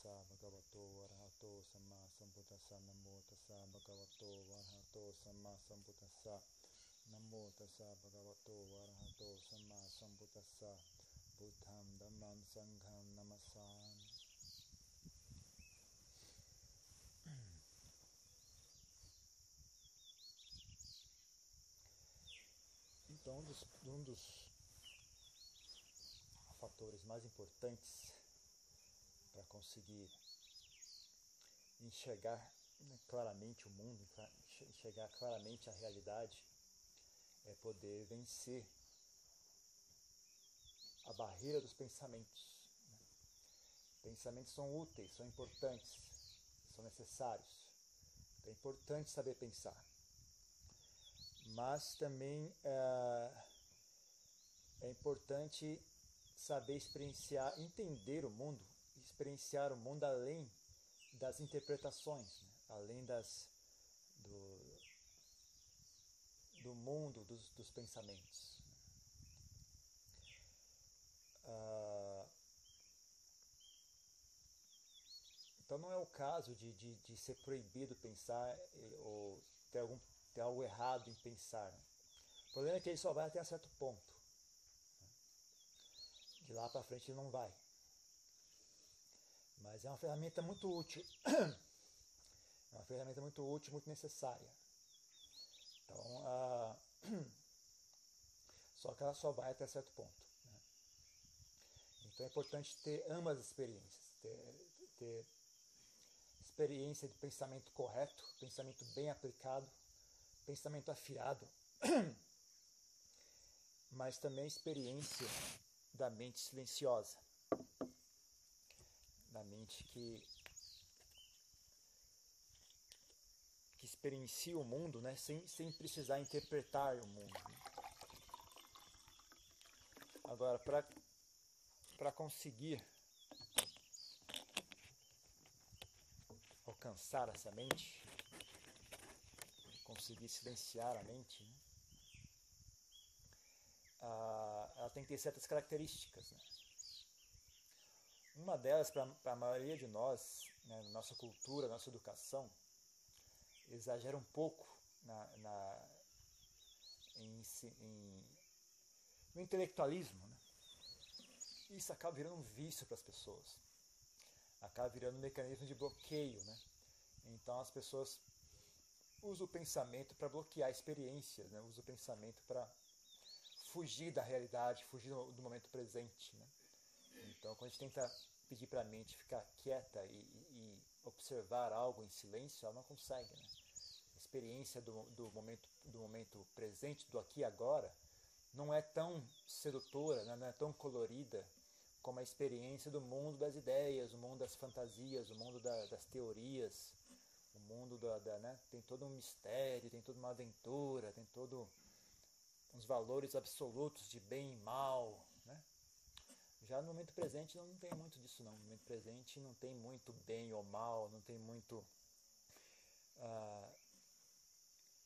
tassa bhagavato arahato samma sambuddhassa namo tassa bhagavato arahato samma sambuddhassa namo tassa bhagavato arahato samma sambuddhassa buddham dhammam sangham namassami Então, um dos, um dos fatores mais importantes para conseguir enxergar né, claramente o mundo, enxergar claramente a realidade, é poder vencer a barreira dos pensamentos. Né? Pensamentos são úteis, são importantes, são necessários. É importante saber pensar. Mas também é, é importante saber experienciar, entender o mundo experienciar o mundo além das interpretações, né? além das do, do mundo dos, dos pensamentos. Ah, então não é o caso de, de, de, ser proibido pensar ou ter, algum, ter algo errado em pensar. O problema é que ele só vai até um certo ponto. Né? De lá para frente ele não vai. Mas é uma ferramenta muito útil. É uma ferramenta muito útil, muito necessária. Então, só que ela só vai até certo ponto. Né? Então é importante ter ambas as experiências. Ter, ter experiência de pensamento correto, pensamento bem aplicado, pensamento afiado, mas também experiência da mente silenciosa da mente que que experiencia o mundo, né, sem, sem precisar interpretar o mundo. Agora, para conseguir alcançar essa mente, conseguir silenciar a mente, né, ela tem que ter certas características. Né? Uma delas, para a maioria de nós, né, nossa cultura, nossa educação, exagera um pouco na, na em, em, no intelectualismo. Né? Isso acaba virando um vício para as pessoas. Acaba virando um mecanismo de bloqueio. Né? Então as pessoas usam o pensamento para bloquear experiências, né? usam o pensamento para fugir da realidade, fugir do momento presente. Né? Então, quando a gente tenta pedir para a mente ficar quieta e, e, observar algo em silêncio, ela não consegue. Né? A experiência do, do, momento, do momento presente, do aqui e agora, não é tão sedutora, né? não é tão colorida como a experiência do mundo das ideias, o mundo das fantasias, o mundo da, das teorias, o mundo da, da né? tem todo um mistério, tem toda uma aventura, tem todo uns valores absolutos de bem e mal? Já no momento presente não tem muito disso não. No momento presente não tem muito bem ou mal, não tem muito. Uh,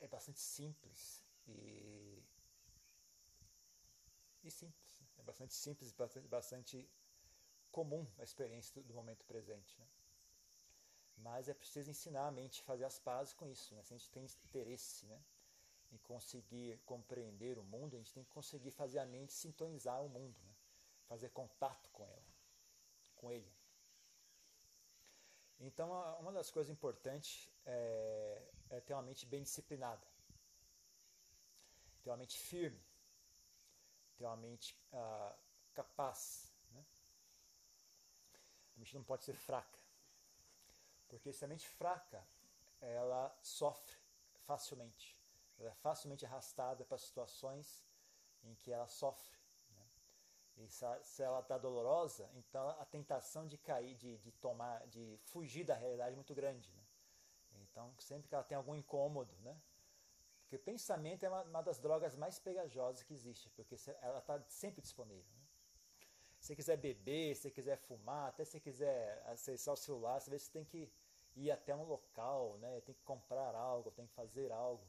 é bastante simples e, e simples. É bastante simples e bastante, bastante comum a experiência do, momento presente. Né? Mas é preciso ensinar a mente a fazer as pazes com isso. Né? Se a gente tem interesse né? em conseguir compreender o mundo, a gente tem que conseguir fazer a mente sintonizar o mundo. Né? Fazer contato com ela, com ele. Então, uma das coisas importantes é, é ter uma mente bem disciplinada, ter uma mente firme, ter uma mente ah, capaz. Né? A mente não pode ser fraca, porque se a mente fraca, ela sofre facilmente, ela é facilmente arrastada para situações em que ela sofre e se ela está dolorosa, então a tentação de cair, de, de tomar, de fugir da realidade é muito grande. Né? Então, sempre que ela tem algum incômodo, né? Porque pensamento é uma, uma das drogas mais pegajosas que existe, porque ela está sempre disponível. Né? Se você quiser beber, se você quiser fumar, até se você quiser acessar o celular, às vezes você tem que ir até um local, né? tem que comprar algo, tem que fazer algo.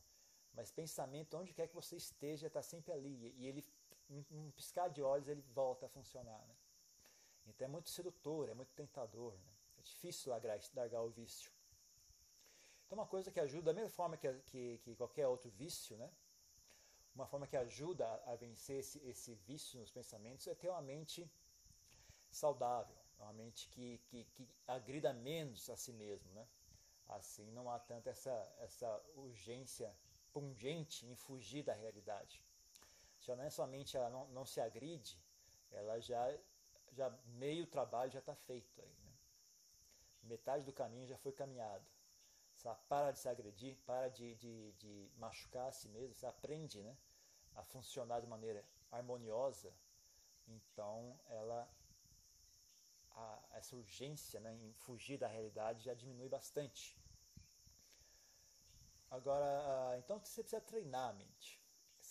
Mas pensamento, onde quer que você esteja, está sempre ali. E ele um piscar de olhos ele volta a funcionar. Né? Então é muito sedutor, é muito tentador. Né? difícil largar, largar o vício. Então, uma coisa que ajuda, da mesma forma que, que, que qualquer outro vício, né? uma forma que ajuda a vencer esse, esse vício nos pensamentos é ter uma mente saudável, uma mente que, que, que agrida menos a si mesmo. Né? Assim, não há tanta essa, essa urgência pungente em fugir da realidade. Se a nossa mente ela não, não se agride, ela já, já meio trabalho já está feito. Aí, né? Metade do caminho já foi caminhado. Você para de se agredir, para de, de, de machucar a si mesmo, você aprende né, a funcionar de maneira harmoniosa, então ela a, essa urgência né, em fugir da realidade já diminui bastante. Agora, então você precisa treinar a mente,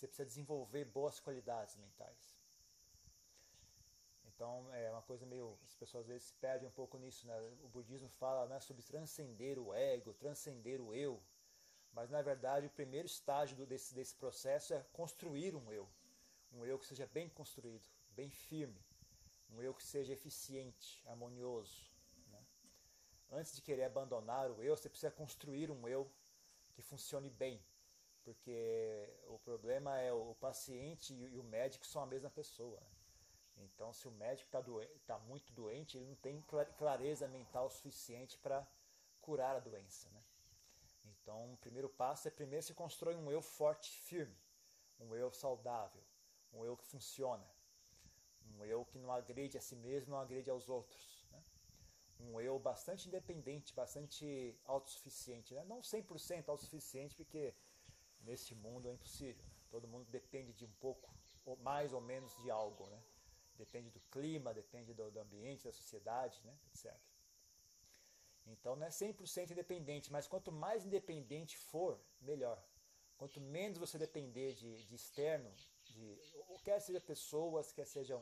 você precisa desenvolver boas qualidades mentais. Então é uma coisa meio. As pessoas às vezes se perdem um pouco nisso. Né? O budismo fala né, sobre transcender o ego, transcender o eu. Mas na verdade o primeiro estágio desse, desse processo é construir um eu. Um eu que seja bem construído, bem firme. Um eu que seja eficiente, harmonioso. Né? Antes de querer abandonar o eu, você precisa construir um eu que funcione bem. Porque o problema é o paciente e o médico são a mesma pessoa. Né? Então, se o médico está tá muito doente, ele não tem clareza mental suficiente para curar a doença. Né? Então, o primeiro passo é primeiro se constrói um eu forte, firme, um eu saudável, um eu que funciona, um eu que não agrede a si mesmo, não agrede aos outros. Né? Um eu bastante independente, bastante autossuficiente. Né? Não 100% autossuficiente, porque nesse mundo é impossível. Né? Todo mundo depende de um pouco, ou mais ou menos de algo. Né? depende do clima, depende do, do ambiente, da sociedade, né, etc. Então não é 100% independente, mas quanto mais independente for, melhor. Quanto menos você depender de, de externo, de, quer seja pessoas, quer sejam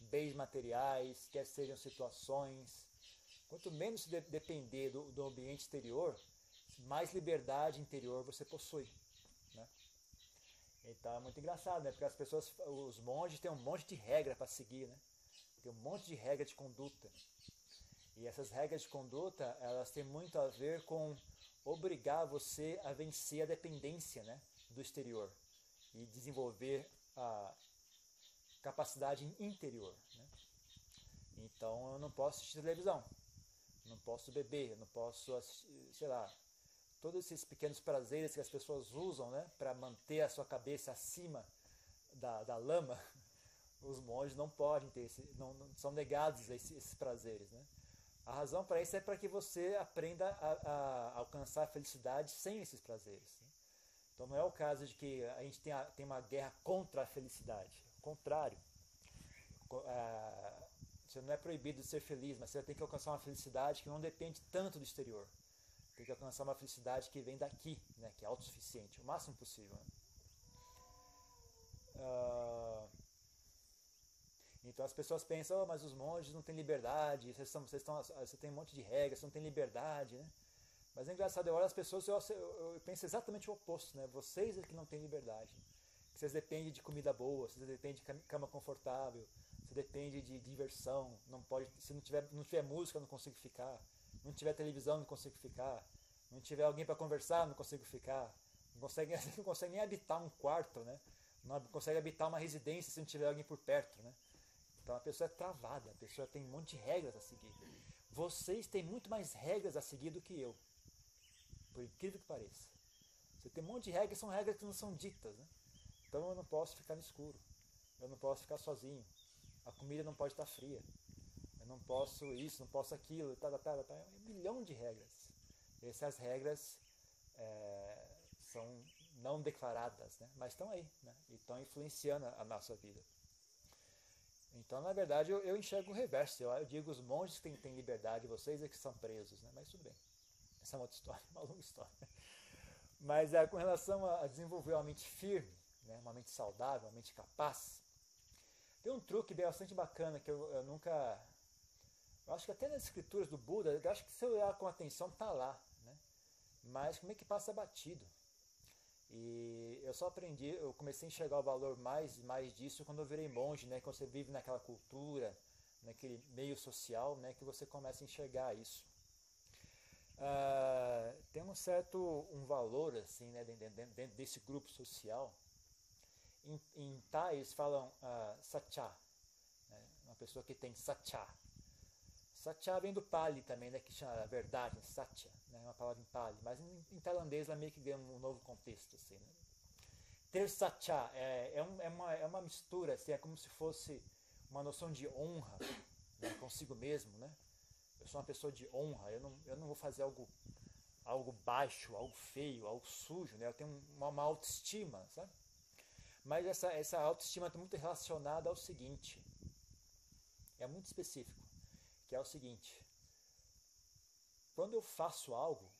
bens materiais, quer sejam situações, quanto menos você de, depender do, do ambiente exterior, mais liberdade interior você possui. Né? Então é muito engraçado, né? Porque as pessoas, os monges têm um monte de regra para seguir, né? Tem um monte de regra de conduta. E essas regras de conduta, elas têm muito a ver com obrigar você a vencer a dependência, né, do exterior e desenvolver a capacidade interior, né? Então eu não posso assistir televisão, não posso beber, não posso, assistir, sei lá, todos esses pequenos prazeres que as pessoas usam né, para manter a sua cabeça acima da, da lama, os monges não podem ter, esse, não, não são negados esses, esses prazeres. Né? A razão para isso é para que você aprenda a, a, alcançar a felicidade sem esses prazeres. Né? Então não é o caso de que a gente tem, a, tem uma guerra contra a felicidade. Ao contrário. você não é proibido de ser feliz, mas você tem que alcançar uma felicidade que não depende tanto do exterior. Tem que alcançar uma felicidade que vem daqui, né, que é autossuficiente, o máximo possível. Né? Uh, então as pessoas pensam, oh, mas os monges não têm liberdade, vocês, estão, vocês, estão, você tem um monte de regras, não tem liberdade. Né? Mas é engraçado, eu olho as pessoas eu, eu, eu, penso exatamente o oposto. Né? Vocês é que não têm liberdade. Vocês dependem de comida boa, vocês dependem de cama confortável, você depende de diversão. Não pode, se não tiver, não tiver música, eu não consigo ficar não tiver televisão, não consigo ficar, não tiver alguém para conversar, não consigo ficar, não consegue, não consegue nem habitar um quarto, né? não consegue habitar uma residência se não tiver alguém por perto. Né? Então a pessoa é travada, a pessoa tem um monte de regras a seguir. Vocês têm muito mais regras a seguir do que eu, por incrível que pareça. Você tem um monte de regras, são regras que não são ditas. Né? Então eu não posso ficar no escuro, eu não posso ficar sozinho, a comida não pode estar fria, eu não posso isso, não posso aquilo, tá, tá, tá, tá, é um milhão de regras. Essas regras é, são não declaradas, né? mas estão aí né? e estão influenciando a nossa vida. Então, na verdade, eu, eu enxergo o reverso. Eu, eu, digo os monges têm, têm liberdade, vocês é que são presos, né? mas tudo bem. Essa é uma outra história, uma longa história. Mas é, com relação a desenvolver uma mente firme, né? uma mente saudável, uma mente capaz, tem um truque bastante bacana que eu, eu nunca eu acho que até nas escrituras do Buda, eu acho que se eu olhar com atenção, está lá. Né? Mas como é que passa batido? E eu só aprendi, eu comecei a enxergar o valor mais mais disso quando eu virei monge, né? Quando você vive naquela cultura, naquele meio social, né, que você começa a enxergar isso. Uh, tem um certo um valor assim, né, dentro, dentro desse grupo social. Em, em eles falam uh, satcha, né, uma pessoa que tem satcha. Satya vem do Pali também, né, que chama a verdade, Satya, né, uma palavra em Pali, mas em, em tailandês ela meio que ganha um novo contexto. Assim, né. Ter Satya é, é, um, é, uma, é uma mistura, assim, é como se fosse uma noção de honra né, consigo mesmo. Né? Eu sou uma pessoa de honra, eu não, eu não vou fazer algo, algo baixo, algo feio, algo sujo, né? eu tenho uma, uma autoestima, sabe? Mas essa, essa autoestima está muito relacionada ao seguinte, é muito específico que é o seguinte: quando eu faço algo,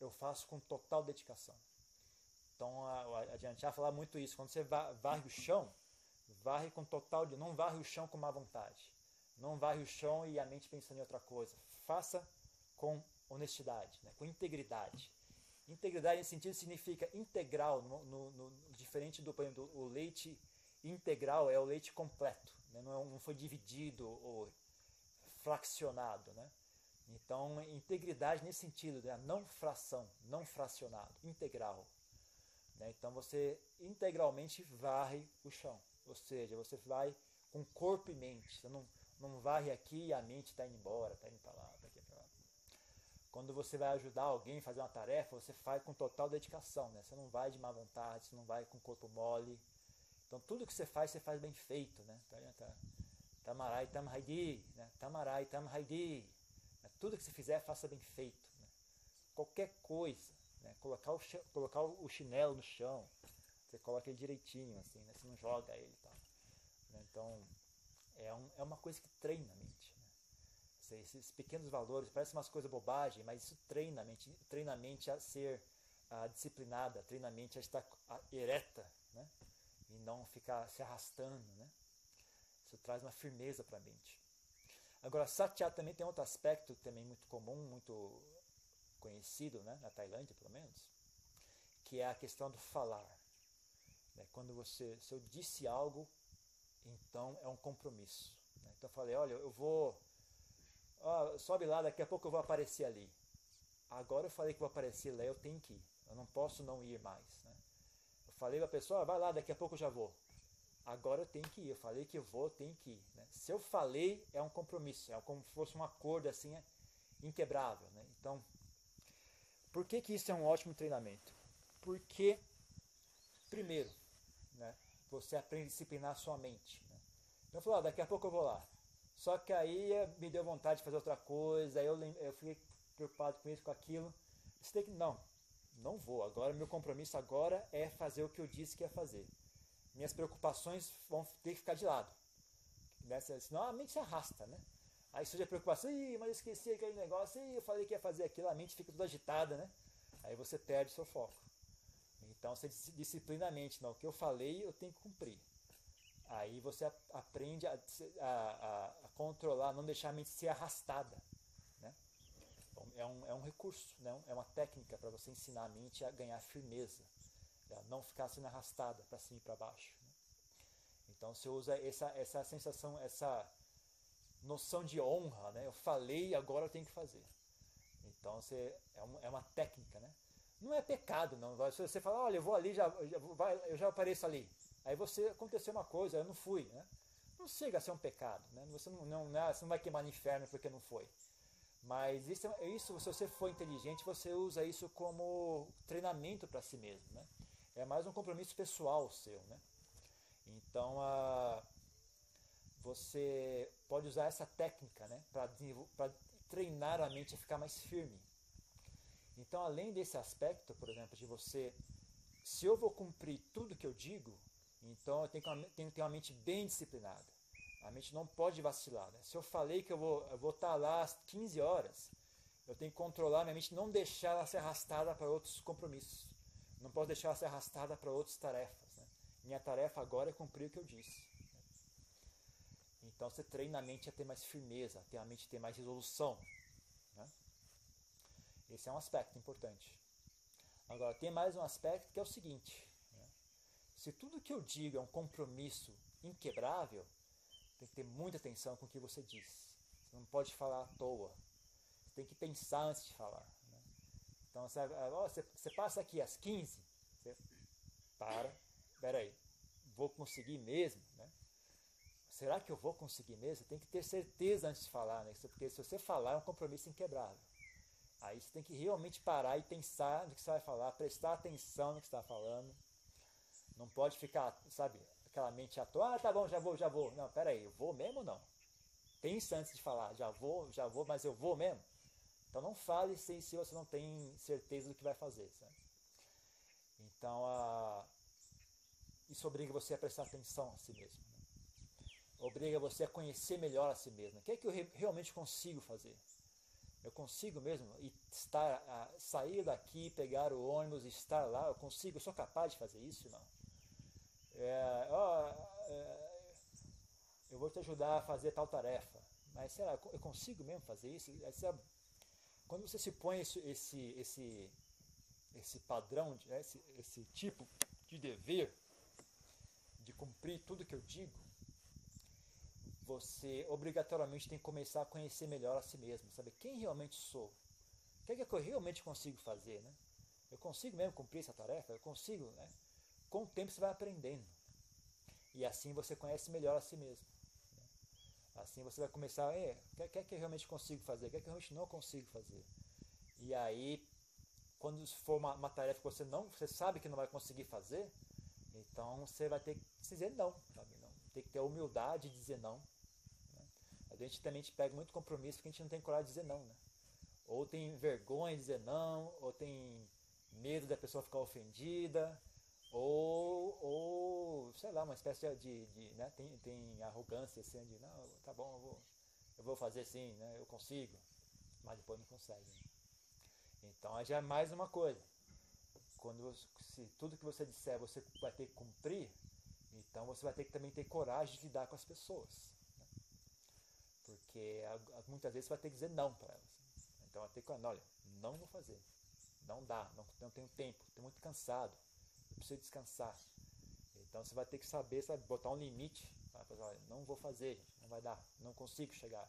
eu faço com total dedicação. Então a, a gente vai falar muito isso. Quando você varre o chão, varre com total não varre o chão com má vontade. Não varre o chão e a mente pensando em outra coisa. Faça com honestidade, né? com integridade. Integridade nesse sentido significa integral, no, no, no diferente do, do o leite integral é o leite completo, né? não, é, não foi dividido ou fraccionado, né? Então, integridade nesse sentido, né? não fração, não fracionado, integral. Né? Então, você integralmente varre o chão, ou seja, você vai com corpo e mente, você não, não varre aqui e a mente está indo embora, está indo para lá, está aqui para lá. Quando você vai ajudar alguém a fazer uma tarefa, você faz com total dedicação, né? você não vai de má vontade, você não vai com corpo mole. Então, tudo que você faz, você faz bem feito. Né? Tá, tá Tamarai Tamhaidi, né? Tamarai Tamhaidi. Né? Tudo que você fizer, faça bem feito. Né? Qualquer coisa, né? colocar, o, colocar o chinelo no chão, você coloca ele direitinho, assim, né? você não joga ele. Tá? Então, é, um, é uma coisa que treina a mente. Né? Esses pequenos valores, parecem umas coisas bobagem, mas isso treina a mente, treina a mente a ser a disciplinada, treina a mente a estar ereta, né? e não ficar se arrastando, né? Isso traz uma firmeza para a mente. Agora, Satya também tem outro aspecto também muito comum, muito conhecido, né, na Tailândia pelo menos, que é a questão do falar. Né? Quando você, se eu disse algo, então é um compromisso. Né? Então eu falei, olha, eu vou, ó, sobe lá, daqui a pouco eu vou aparecer ali. Agora eu falei que vou aparecer lá, eu tenho que ir. Eu não posso não ir mais. Né? Eu falei para a pessoa, vai lá, daqui a pouco eu já vou agora eu tenho que ir. Eu falei que eu vou, eu tenho que ir. Né? Se eu falei, é um compromisso, é como se fosse um acordo assim, é inquebrável. Né? Então, por que, que isso é um ótimo treinamento? Porque, primeiro, né, você aprende a disciplinar a sua mente. Né? Então eu falei, ah, daqui a pouco eu vou lá. Só que aí eh, me deu vontade de fazer outra coisa, aí eu, eu fiquei preocupado com isso, com aquilo. Você tem que, não, não vou. Agora, meu compromisso agora é fazer o que eu disse que ia fazer minhas preocupações vão ter que ficar de lado. Né? Senão a mente se arrasta, né? Aí surge a preocupação, Ih, mas eu esqueci aquele negócio, Ih, eu falei que ia fazer aquilo, a mente fica toda agitada, né? Aí você perde seu foco. Então você disciplina a mente, não, o que eu falei eu tenho que cumprir. Aí você aprende a, a, a controlar, não deixar a mente ser arrastada. Né? Então, é, um, é um recurso, né? é uma técnica para você ensinar a mente a ganhar firmeza não ficar sendo arrastada para cima e para baixo. Né? Então você usa essa, essa sensação, essa noção de honra, né? Eu falei, agora eu tenho que fazer. Então você é, um, é uma técnica, né? Não é pecado, não. Se você fala, olha, eu vou ali, já, já vai, eu já apareço ali. Aí você aconteceu uma coisa, eu não fui, né? Não chega a ser um pecado, né? Você não, não, não, você não vai queimar no inferno porque não foi. Mas isso, isso, se você for inteligente, você usa isso como treinamento para si mesmo, né? É mais um compromisso pessoal seu, né? Então, a, você pode usar essa técnica, né, para treinar a mente a ficar mais firme. Então, além desse aspecto, por exemplo, de você, se eu vou cumprir tudo que eu digo, então eu tenho que, tenho que ter uma mente bem disciplinada. A mente não pode vacilar. Né? Se eu falei que eu vou, eu vou estar tá lá às 15 horas, eu tenho que controlar minha mente, não deixar ela ser arrastada para outros compromissos. Não posso deixar ela ser arrastada para outras tarefas. Né? Minha tarefa agora é cumprir o que eu disse. Então você treina a mente a ter mais firmeza, a ter a mente a ter mais resolução. Né? Esse é um aspecto importante. Agora, tem mais um aspecto que é o seguinte: né? se tudo que eu digo é um compromisso inquebrável, tem que ter muita atenção com o que você diz. Você não pode falar à toa. Você tem que pensar antes de falar. Então você, você, passa aqui às 15, você para, peraí, vou conseguir mesmo? Né? Será que eu vou conseguir mesmo? Você tem que ter certeza antes de falar, né? porque se você falar é um compromisso inquebrável. Aí você tem que realmente parar e pensar no que você vai falar, prestar atenção no que está falando. Não pode ficar, sabe, aquela mente à toa, ah, tá bom, já vou, já vou. Não, peraí, eu vou mesmo ou não? Pensa antes de falar, já vou, já vou, mas eu vou mesmo. Então não fale se, se você não tem certeza do que vai fazer. Então a, isso obriga você a prestar atenção a si mesmo. Né? Obriga você a conhecer melhor a si mesmo. O que é que eu re, realmente consigo fazer? Eu consigo mesmo estar, sair daqui, pegar o ônibus e estar lá? Eu consigo? Eu sou capaz de fazer isso? Não. É, ó, é, eu vou te ajudar a fazer tal tarefa. Mas será, eu consigo mesmo fazer isso? Quando você se põe esse, esse, esse, esse padrão, de, esse, esse tipo de dever, de cumprir tudo que eu digo, você obrigatoriamente tem que começar a conhecer melhor a si mesmo, saber quem realmente sou, o que é que eu realmente consigo fazer, né? Eu consigo mesmo cumprir essa tarefa? Eu consigo, né? Com o tempo você vai aprendendo. E assim você conhece melhor a si mesmo. Né? Assim você vai começar, é, o que é que eu realmente consigo fazer? O que é que eu realmente não consigo fazer? E aí, quando for uma, uma tarefa que você não, você sabe que não vai conseguir fazer, então você vai ter que dizer não, sabe? Não. Tem que ter a humildade de dizer não a gente também pega muito compromisso porque a gente não tem coragem de dizer não, né? Ou tem vergonha de dizer não, ou tem medo da pessoa ficar ofendida, ou, ou sei lá, uma espécie de, de né? tem, tem arrogância assim de, não, tá bom, eu vou, eu vou fazer sim, né? eu consigo, mas depois não consegue. Né? Então já é mais uma coisa. Quando se tudo que você disser você vai ter que cumprir, então você vai ter que também ter coragem de lidar com as pessoas. Porque muitas vezes você vai ter que dizer não para elas. Então vai ter que olha, não vou fazer. Não dá, não, não tenho tempo, estou muito cansado, eu preciso descansar. Então você vai ter que saber, sabe, botar um limite. Não vou fazer, gente, não vai dar, não consigo chegar.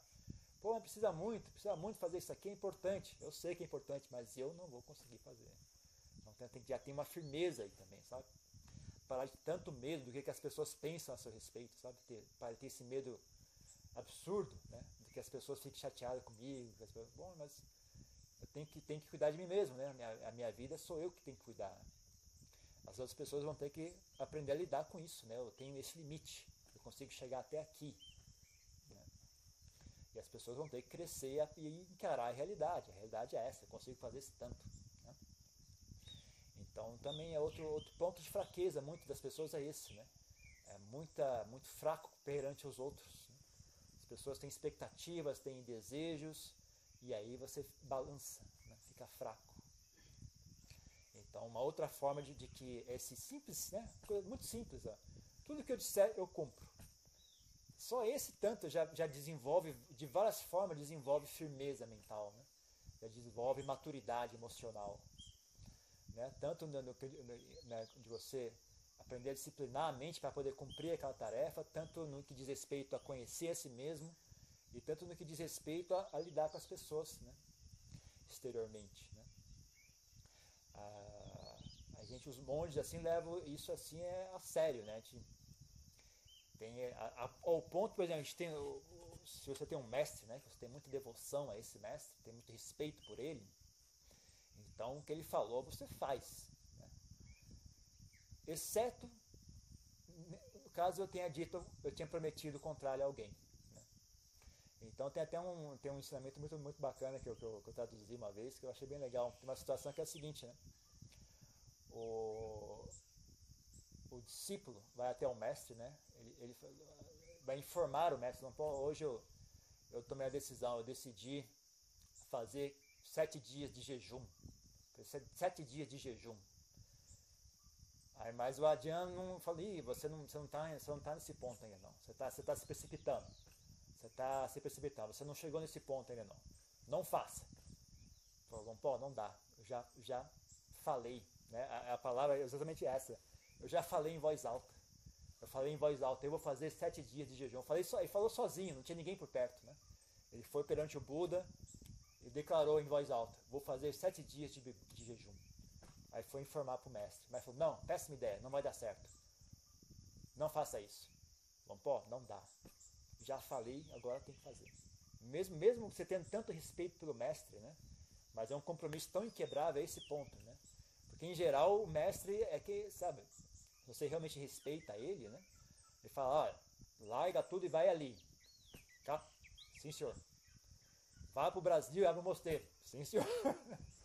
Pô, precisa muito, precisa muito fazer isso aqui, é importante. Eu sei que é importante, mas eu não vou conseguir fazer. Então tem, já tem uma firmeza aí também, sabe? Parar de tanto medo do que, que as pessoas pensam a seu respeito, sabe? Ter, para ter esse medo absurdo, né? De que as pessoas fiquem chateadas comigo, pessoas, bom, mas eu tenho que, tenho que cuidar de mim mesmo, né? A minha, a minha vida sou eu que tenho que cuidar. As outras pessoas vão ter que aprender a lidar com isso, né? Eu tenho esse limite, eu consigo chegar até aqui. Né? E as pessoas vão ter que crescer e encarar a realidade. A realidade é essa, eu consigo fazer esse tanto. Né? Então também é outro, outro ponto de fraqueza, muito das pessoas é esse, né? É muita, muito fraco perante os outros. As pessoas têm expectativas, têm desejos, e aí você balança, né? fica fraco. Então, uma outra forma de, de que esse simples, né? muito simples, ó. tudo que eu disser eu cumpro. Só esse tanto já, já desenvolve, de várias formas, desenvolve firmeza mental, né? já desenvolve maturidade emocional. Né? Tanto no, no, no, né, de você aprender a disciplinar a mente para poder cumprir aquela tarefa, tanto no que diz respeito a conhecer a si mesmo e tanto no que diz respeito a, a lidar com as pessoas né? exteriormente. Né? A, a, gente, os monges assim levam isso assim é a sério, né? A tem a, a, ao ponto, por exemplo, a gente tem, se você tem um mestre, né? Que você tem muita devoção a esse mestre, tem muito respeito por ele, então o que ele falou você faz exceto no caso eu tenha dito, eu tinha prometido o contrário a alguém. Né? Então tem até um, tem um ensinamento muito, muito bacana que eu, que, eu, que eu traduzi uma vez, que eu achei bem legal. Tem uma situação que é a seguinte, né? O, o discípulo vai até o mestre, né? Ele, ele vai informar o mestre, não, hoje eu, eu tomei a decisão, eu decidi fazer sete dias de jejum. Sete dias de jejum. Aí, mas o Adriano não falei, você não você não está você não tá nesse ponto ainda não. Você está você tá se precipitando. Você está se precipitando. Você não chegou nesse ponto ainda não. Não faça. Falou, pô, não dá. Eu já já falei, né? A, a palavra é exatamente essa. Eu já falei em voz alta. Eu falei em voz alta, eu vou fazer sete dias de jejum. Eu falei só, ele falou sozinho, não tinha ninguém por perto, né? Ele foi perante o Buda e declarou em voz alta, vou fazer sete dias de, de jejum. Aí foi informar para o mestre. Mas falou, não, péssima ideia, não vai dar certo. Não faça isso. Lampó, não dá. Já falei, agora tem que fazer. Mesmo, mesmo você tendo tanto respeito pelo mestre, né? Mas é um compromisso tão inquebrável a esse ponto, né? Porque em geral o mestre é que, sabe, você realmente respeita ele, né? Ele fala, olha, larga tudo e vai ali. Tá? Sim, senhor. Vá para o Brasil e abre um mosteiro. Sim, senhor.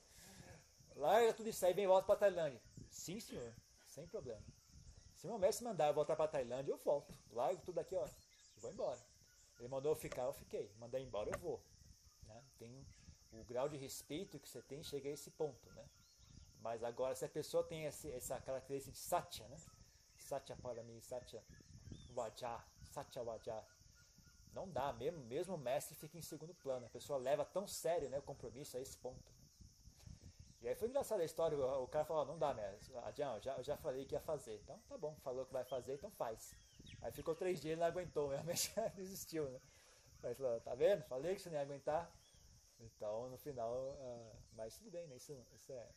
larga tudo isso aí e vem volta para Tailândia. Sim, senhor. Sem problema. Se meu mestre mandar eu voltar para Tailândia, eu volto. Largo tudo aqui, ó. E vou embora. Ele mandou eu ficar, eu fiquei. Mandar embora, eu vou. Né? Tem o grau de respeito que você tem chega a esse ponto, né? Mas agora, se a pessoa tem esse, essa característica de satya, né? Satya para mim, satya vajja, satya vajja. Não dá, mesmo, mesmo o mestre fica em segundo plano. A pessoa leva tão sério né, o compromisso a esse ponto. Né? E aí foi engraçada a história, o, cara falou, não dá mestre, Adião, eu já, eu já falei que ia fazer. Então tá bom, falou que vai fazer, então faz. Aí ficou três dias e não aguentou, realmente desistiu, né? Mas falou, tá vendo? Falei que você não ia aguentar. Então no final, uh, mas tudo bem, né? Isso, isso é,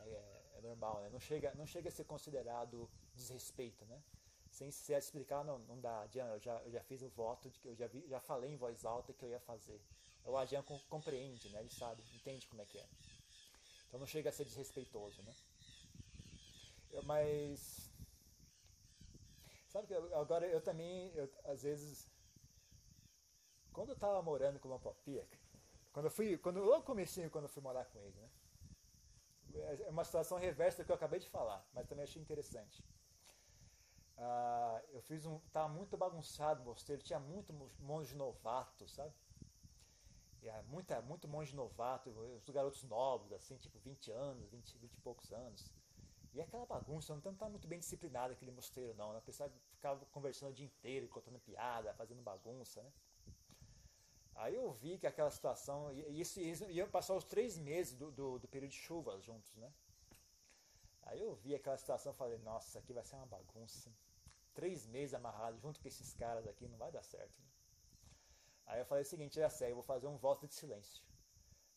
é, é, normal, né? Não chega, não chega a ser considerado desrespeito, né? Sem se explicar, não, não dá. Adian, eu já, eu já fiz o voto de que eu já, vi, já falei em voz alta que eu ia fazer. O Adian compreende, né? Ele sabe, entende como é que é. Então não chega a ser desrespeitoso, né? Eu, mas sabe que eu, agora eu também, eu, às vezes, quando eu estava morando com o Lampopia, quando eu fui, quando eu comecei quando eu fui morar com ele, né? É uma situação reversa do que eu acabei de falar, mas também achei interessante. Ah, eu fiz um. Estava muito bagunçado o mosteiro, tinha muito monge novato, sabe? E, muita, muito monge novato, os garotos novos, assim, tipo 20 anos, 20, 20 e poucos anos. E aquela bagunça, não estava muito bem disciplinado aquele mosteiro, não. Né? O pessoal ficava conversando o dia inteiro, contando piada, fazendo bagunça, né? Aí eu vi que aquela situação, e isso iam passar os três meses do, do, do, período de chuvas juntos, né? Aí eu vi aquela situação e falei, nossa, aqui vai ser uma bagunça. Três meses amarrado junto com esses caras aqui, não vai dar certo. Né? Aí eu falei o seguinte, é sério, eu vou fazer um voto de silêncio.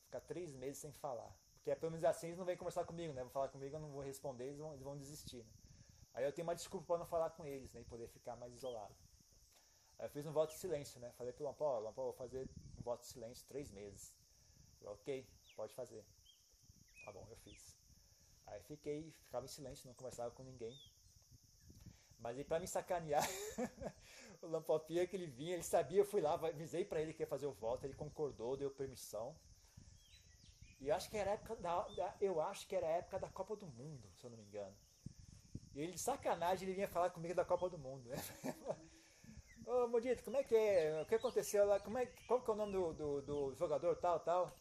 Ficar três meses sem falar. Porque é pelo menos assim eles não vêm conversar comigo, né? Vão falar comigo, eu não vou responder, eles vão, eles vão desistir. Né? Aí eu tenho uma desculpa para não falar com eles, né? E poder ficar mais isolado. Aí eu fiz um voto de silêncio, né? Falei pro Lampó, Lampó, vou fazer um voto de silêncio três meses. Falei, ok, pode fazer. Tá bom, eu fiz. Aí fiquei, ficava em silêncio, não conversava com ninguém. Mas aí pra me sacanear, o Lampopia que ele vinha, ele sabia, eu fui lá, avisei para ele que ia fazer o voto, ele concordou, deu permissão. E acho que era época da, eu acho que era a época da Copa do Mundo, se eu não me engano. E ele de sacanagem ele vinha falar comigo da Copa do Mundo. Né? Ô, Modito, como é que é? O que aconteceu lá? Como é, qual que é o nome do, do, do jogador tal, tal?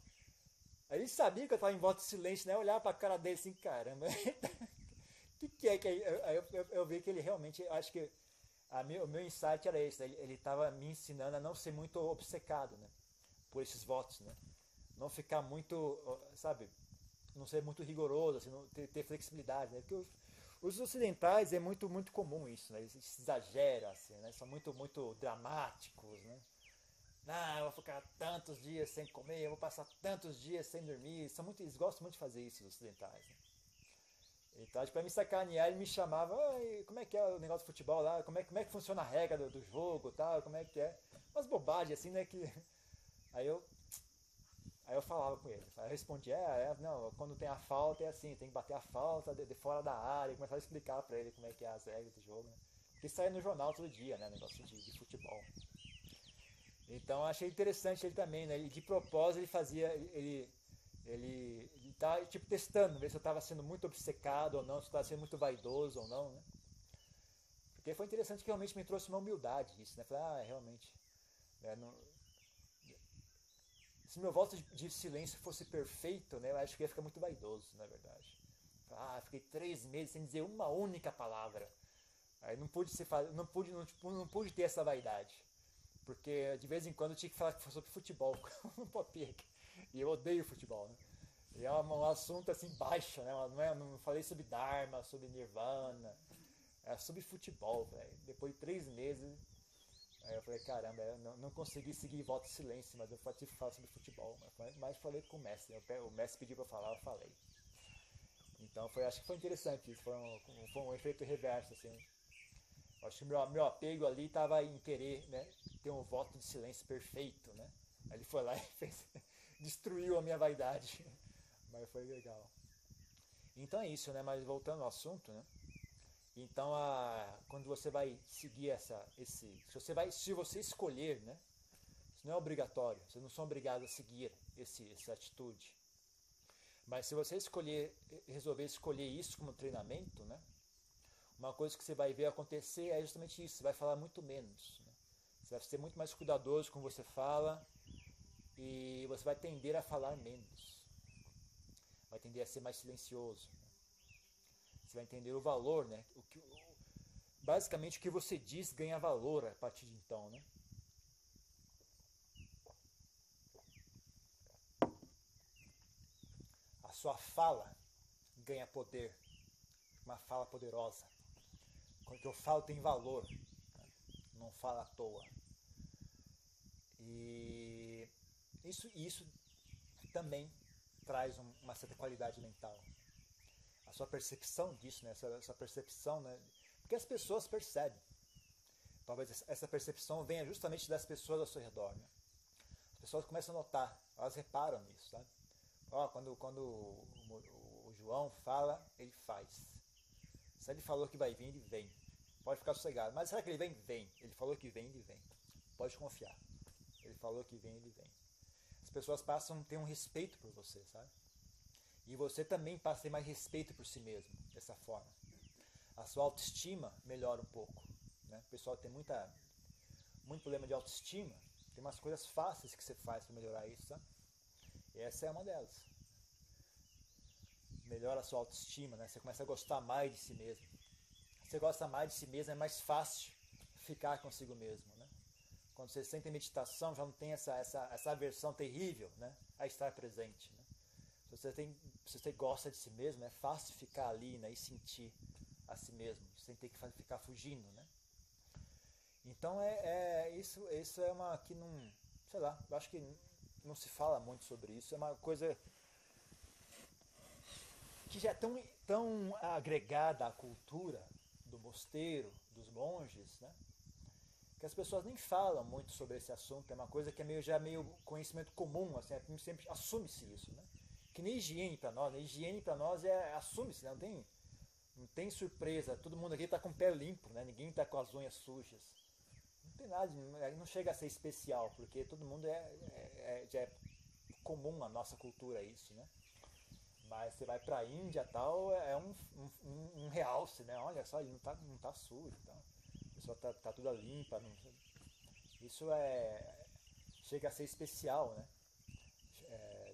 Aí ele sabia que eu estava em volta de silêncio, né? Eu olhava pra cara dele assim, caramba. O que, que é que aí eu, eu, eu, vi que ele realmente, acho que meu, o meu insight era esse, né? ele estava me ensinando a não ser muito obcecado, né? Por esses votos, né? Não ficar muito, sabe? Não ser muito rigoroso, assim, não ter, ter flexibilidade, né? Porque eu, os ocidentais é muito muito comum isso, né? Eles exageram assim, né? São muito muito dramáticos, né? Não, eu vou ficar tantos dias sem comer, eu vou passar tantos dias sem dormir. São muito, eles gostam muito de fazer isso, os ocidentais. Né? Então, para me sacanear, ele me chamava, como é que é o negócio de futebol lá? Como é, como é que funciona a regra do, do jogo tal? Como é que é? Umas bobagens assim, né? Que... Aí eu Aí eu falava com ele, aí eu respondia, é, é, não, quando tem a falta é assim, tem que bater a falta de, de fora da área, começava a explicar para ele como é que é as regras do jogo, né? Porque saía no jornal todo dia, né, negócio de, de futebol. Então achei interessante ele também, né, de propósito ele fazia, ele, ele, ele tá tipo testando, ver se eu estava sendo muito obcecado ou não, se eu estava sendo muito vaidoso ou não, né. Porque foi interessante que realmente me trouxe uma humildade isso, né, falei, ah, realmente, né, não, se meu voto de silêncio fosse perfeito, né, eu acho que ia ficar muito vaidoso, na verdade. Ah, fiquei três meses sem dizer uma única palavra. Aí não pude, ser, não pude, não, tipo, não pude ter essa vaidade. Porque de vez em quando eu tinha que falar sobre futebol com o Popek. E eu odeio futebol, né? E é um, assunto assim baixo, né? Não, é, não falei sobre Dharma, sobre Nirvana. Era sobre futebol, velho. Depois de três meses, aí eu falei, caramba, eu não, não consegui seguir voto de silêncio, mas eu que falar sobre futebol. Mas, mas falei com o Messi. O Messi pediu pra falar, eu falei. Então foi, acho que foi interessante isso, foi um, foi um efeito reverso, assim. Acho que meu, meu apego ali estava em querer né, ter um voto de silêncio perfeito, né? Aí ele foi lá e fez, destruiu a minha vaidade. Mas foi legal. Então é isso, né? Mas voltando ao assunto, né? Então, a, quando você vai seguir essa, esse, se você vai, se você escolher, né? Isso não é obrigatório. Você não são obrigados a seguir esse, essa atitude. Mas se você escolher, resolver escolher isso como treinamento, né? Uma coisa que você vai ver acontecer é justamente isso. Você vai falar muito menos. Né? Você vai ser muito mais cuidadoso com você fala e você vai tender a falar menos. Vai tender a ser mais silencioso. Né? Você vai entender o valor, né? O que, basicamente o que você diz ganha valor a partir de então, né? A sua fala ganha poder, uma fala poderosa. Quando eu falo tem valor, não fala à toa. E isso, isso também traz uma certa qualidade mental a sua percepção disso, né? essa, essa percepção, né? porque as pessoas percebem. Talvez essa percepção venha justamente das pessoas ao seu redor. Né? As pessoas começam a notar, elas reparam nisso. Sabe? Ó, quando quando o, o, o João fala, ele faz. Se ele falou que vai vir, ele vem. Pode ficar sossegado. Mas será que ele vem? Vem. Ele falou que vem, ele vem. Pode confiar. Ele falou que vem, ele vem. As pessoas passam a ter um respeito por você, sabe? E você também passa a ter mais respeito por si mesmo, dessa forma. A sua autoestima melhora um pouco. Né? O pessoal tem muita, muito problema de autoestima. Tem umas coisas fáceis que você faz para melhorar isso. Tá? E essa é uma delas. Melhora a sua autoestima, né? você começa a gostar mais de si mesmo. Você gosta mais de si mesmo, é mais fácil ficar consigo mesmo. Né? Quando você sente meditação, já não tem essa, essa, essa aversão terrível né? a estar presente. Se você, tem, se você gosta de si mesmo, é fácil ficar ali né, e sentir a si mesmo, sem ter que ficar fugindo. Né? Então é, é isso, isso é uma que não. Sei lá, eu acho que não se fala muito sobre isso. É uma coisa que já é tão, tão agregada à cultura do mosteiro, dos monges, né? que as pessoas nem falam muito sobre esse assunto. É uma coisa que é meio, já meio conhecimento comum, assim, é, sempre assume-se isso. Né? Que nem higiene para nós. Né? Higiene para nós é assume-se, né? não tem não tem surpresa. Todo mundo aqui está com o pé limpo, né? Ninguém está com as unhas sujas. Não tem nada, não chega a ser especial, porque todo mundo é, é, é já é comum na nossa cultura isso, né? Mas você vai para a Índia tal, é um, um, um, realce, né? Olha só, ele não está não tá sujo, então. a pessoa está tá toda limpa. Não, isso é chega a ser especial, né?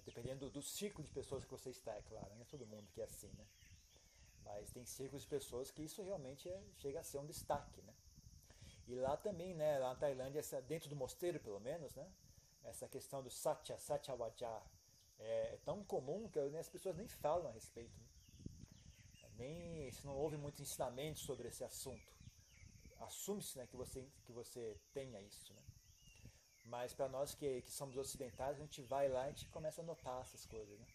Dependendo do, círculo de pessoas que você está, é claro, não é todo mundo que é assim, né? Mas tem círculos de pessoas que isso realmente é, chega a ser um destaque, né? E lá também, né, lá na Tailândia, essa, dentro do mosteiro pelo menos, né, essa questão do satya, satyawaja, é, é tão comum que né, as pessoas nem falam a respeito. Né? Nem, se não houve muito ensinamento sobre esse assunto. Assume-se né, que, você, que você tenha isso. Né? Mas para nós que, que somos ocidentais, a gente vai lá e a gente começa a notar essas coisas, né?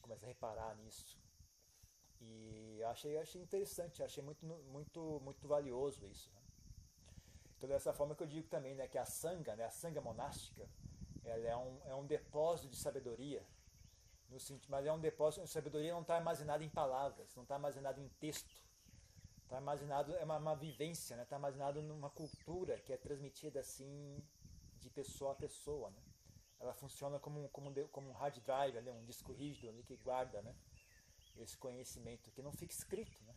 Começa a reparar nisso. E eu achei, eu achei interessante, eu achei muito, muito, muito valioso isso. Né? Então dessa forma que eu digo também, né, que a sanga, né, a sanga monástica, ela é um, é um depósito de sabedoria, no sentido, mas é um depósito de sabedoria não está armazenado em palavras, não está armazenado em texto, está armazenado, é uma, uma vivência, está né, tá armazenado numa cultura que é transmitida assim de pessoa a pessoa. Né? Ela funciona como, como, como um hard drive, um disco rígido ali que guarda né? esse conhecimento que não fica escrito. Né?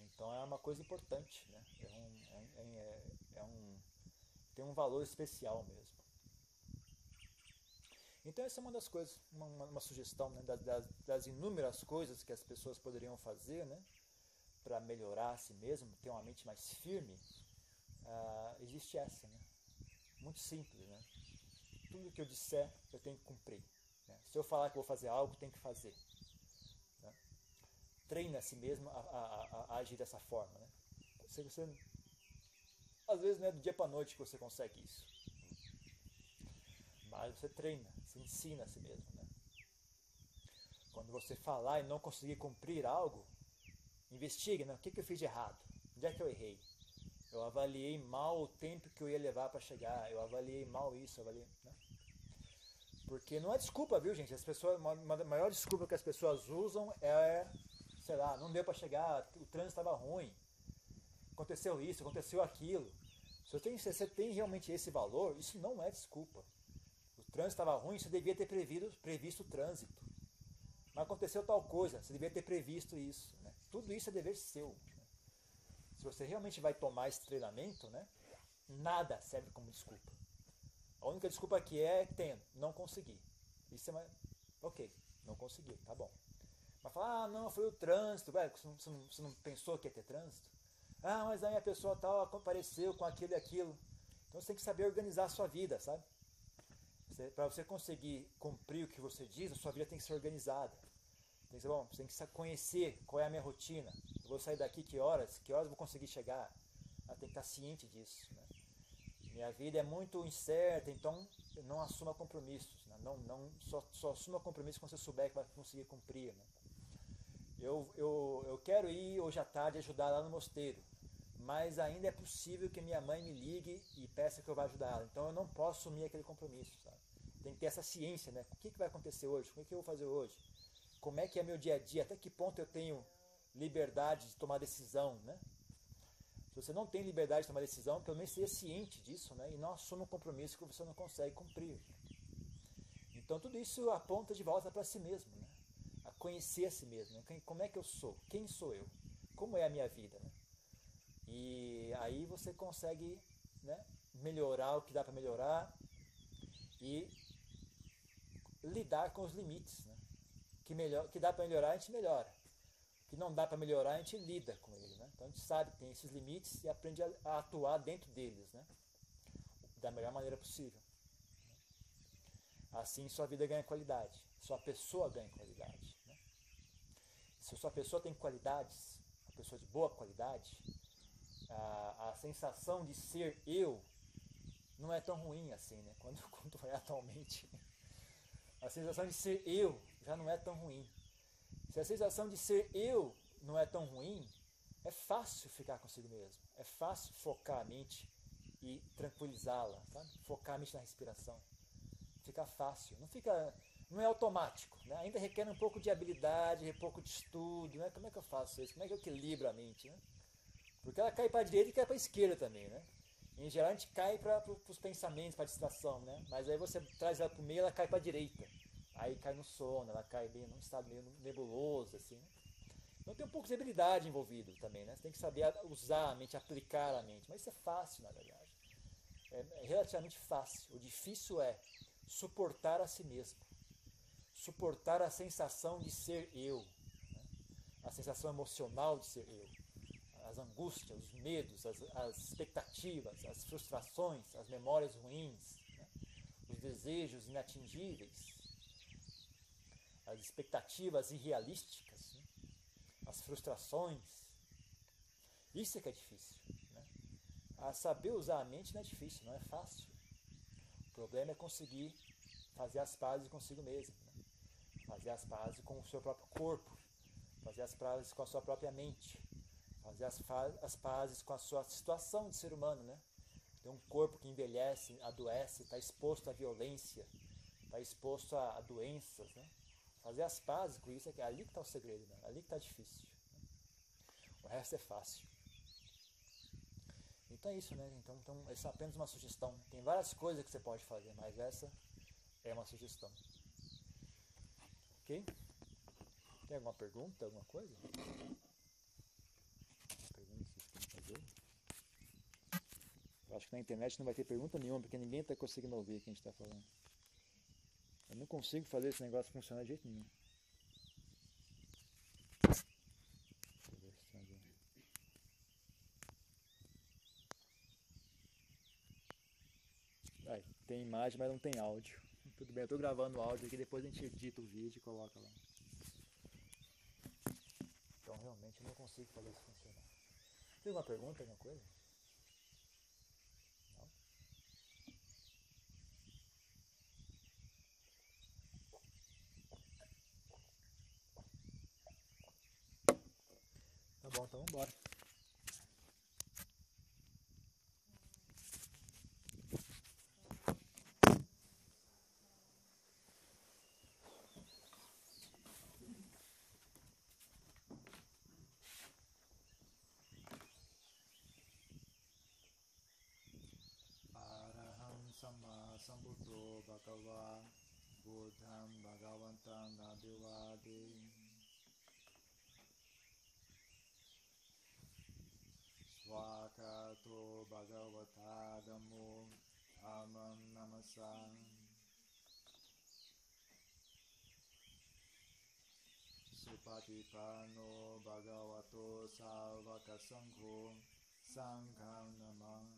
Então é uma coisa importante. Né? É um, é, é, é um, tem um valor especial mesmo. Então essa é uma das coisas, uma, uma sugestão né, das, das, das, inúmeras coisas que as pessoas poderiam fazer né, para melhorar a si mesmo, ter uma mente mais firme. Uh, existe essa, né? Muito simples, né? Tudo que eu disser, eu tenho que cumprir. Né? Se eu falar que vou fazer algo, tem que fazer. Né? treina a si mesmo a, a, a agir dessa forma. Né? Você, às vezes não é do dia para a noite que você consegue isso. Mas você treina, você ensina a si mesmo. Né? Quando você falar e não conseguir cumprir algo, investigue, né? o que, que eu fiz de errado? Onde é que eu errei? Eu avaliei mal o tempo que eu ia levar para chegar, eu avaliei mal isso, avaliei. Né? Porque não é desculpa, viu, gente? As pessoas, a maior desculpa que as pessoas usam é, sei lá, não deu para chegar, o trânsito estava ruim, aconteceu isso, aconteceu aquilo. Se você tem, se você tem realmente esse valor, isso não é desculpa. O trânsito estava ruim, você devia ter previsto, previsto o trânsito. Mas aconteceu tal coisa, você devia ter previsto isso. Né? Tudo isso é dever seu. Se você realmente vai tomar esse treinamento, né, nada serve como desculpa. A única desculpa aqui é tendo, não consegui. Isso é uma... Ok, não consegui, tá bom. Mas falar, ah, não, foi o trânsito, velho, você não, você não pensou que ia ter trânsito? Ah, mas aí a pessoa tal apareceu com aquilo e aquilo. Então você tem que saber organizar a sua vida, sabe? Para você conseguir cumprir o que você diz, a sua vida tem que ser organizada. Tem que ser, bom, você tem que conhecer qual é a minha rotina. Vou sair daqui que horas? Que horas vou conseguir chegar? Ela tem que estar ciente disso. Né? Minha vida é muito incerta, então não assuma compromissos. Né? Não, não, só, só assuma compromissos quando você souber que vai conseguir cumprir. Né? Eu, eu, eu quero ir hoje à tarde ajudar lá no mosteiro, mas ainda é possível que minha mãe me ligue e peça que eu vá ajudar ela. Então eu não posso assumir aquele compromisso. Sabe? Tem que ter essa ciência, né? O que, que vai acontecer hoje? O que, que eu vou fazer hoje? Como é que é meu dia a dia? Até que ponto eu tenho liberdade de tomar decisão, né? Se você não tem liberdade de tomar decisão, pelo menos seja ciente disso né? e não assuma um compromisso que você não consegue cumprir. Então tudo isso aponta de volta para si mesmo, né? a conhecer a si mesmo. Né? Como é que eu sou? Quem sou eu? Como é a minha vida? Né? E aí você consegue né, melhorar o que dá para melhorar e lidar com os limites. Né? Que, melhor, que dá para melhorar, a gente melhora que não dá para melhorar, a gente lida com ele. Né? Então a gente sabe que tem esses limites e aprende a, atuar dentro deles, né? da melhor maneira possível. Assim sua vida ganha qualidade, sua pessoa ganha qualidade. Né? Se sua pessoa tem qualidades, uma pessoa de boa qualidade, a, a sensação de ser eu não é tão ruim assim, né? Quando, quando é atualmente. A sensação de ser eu já não é tão ruim. Se a sensação de ser eu não é tão ruim, é fácil ficar consigo mesmo. É fácil focar a mente e tranquilizá-la, Focar a mente na respiração. Fica fácil, não fica, não é automático, né? Ainda requer um pouco de habilidade, um pouco de estudo, né? Como é que eu faço isso? Como é que eu equilibro a mente, né? Porque ela cai para a direita e cai para a esquerda também, né? Em geral a gente cai para os pensamentos, para a distração, né? Mas aí você traz ela para o meio, ela cai para a direita aí cai no sono, ela cai bem num estado meio nebuloso, assim. Né? Então tem um pouco de habilidade envolvido também, né? Você tem que saber usar a mente, aplicar a mente. Mas isso é fácil, na verdade. É, é relativamente fácil. O difícil é suportar a si mesmo. Suportar a sensação de ser eu. Né? A sensação emocional de ser eu. As angústias, os medos, as, as expectativas, as frustrações, as memórias ruins, né? os desejos inatingíveis as expectativas irrealísticas, né? as frustrações. Isso é que é difícil. Né? A saber usar a mente não é difícil, não é fácil. O problema é conseguir fazer as pazes consigo mesmo, né? fazer as pazes com o seu próprio corpo, fazer as pazes com a sua própria mente, fazer as, as pazes com a sua situação de ser humano, né? Tem um corpo que envelhece, adoece, está exposto à violência, está exposto a, a doenças, né? Fazer as pazes com isso, é, é ali que está o segredo, né? ali que está difícil. O resto é fácil. Então é isso, né? Então, então, isso é apenas uma sugestão. Tem várias coisas que você pode fazer, mas essa é uma sugestão. Ok? Tem alguma pergunta, alguma coisa? Pergunta que vocês fazer? Eu acho que na internet não vai ter pergunta nenhuma, porque ninguém está conseguindo ouvir o que a gente está falando. Eu não consigo fazer esse negócio funcionar de jeito nenhum. Vai, tem imagem, mas não tem áudio. Tudo bem, eu estou gravando o áudio aqui, depois a gente edita o vídeo e coloca lá. Então realmente eu não consigo fazer isso funcionar. Tem alguma pergunta, alguma coisa? बहुत então vambora. सम्बुद्धो भगवान् बुद्धं भगवन्तं अतो भगवतादमो अमं नमसा सुपतिपानो भगवतो सावकसङ्घो सङ्घं नमः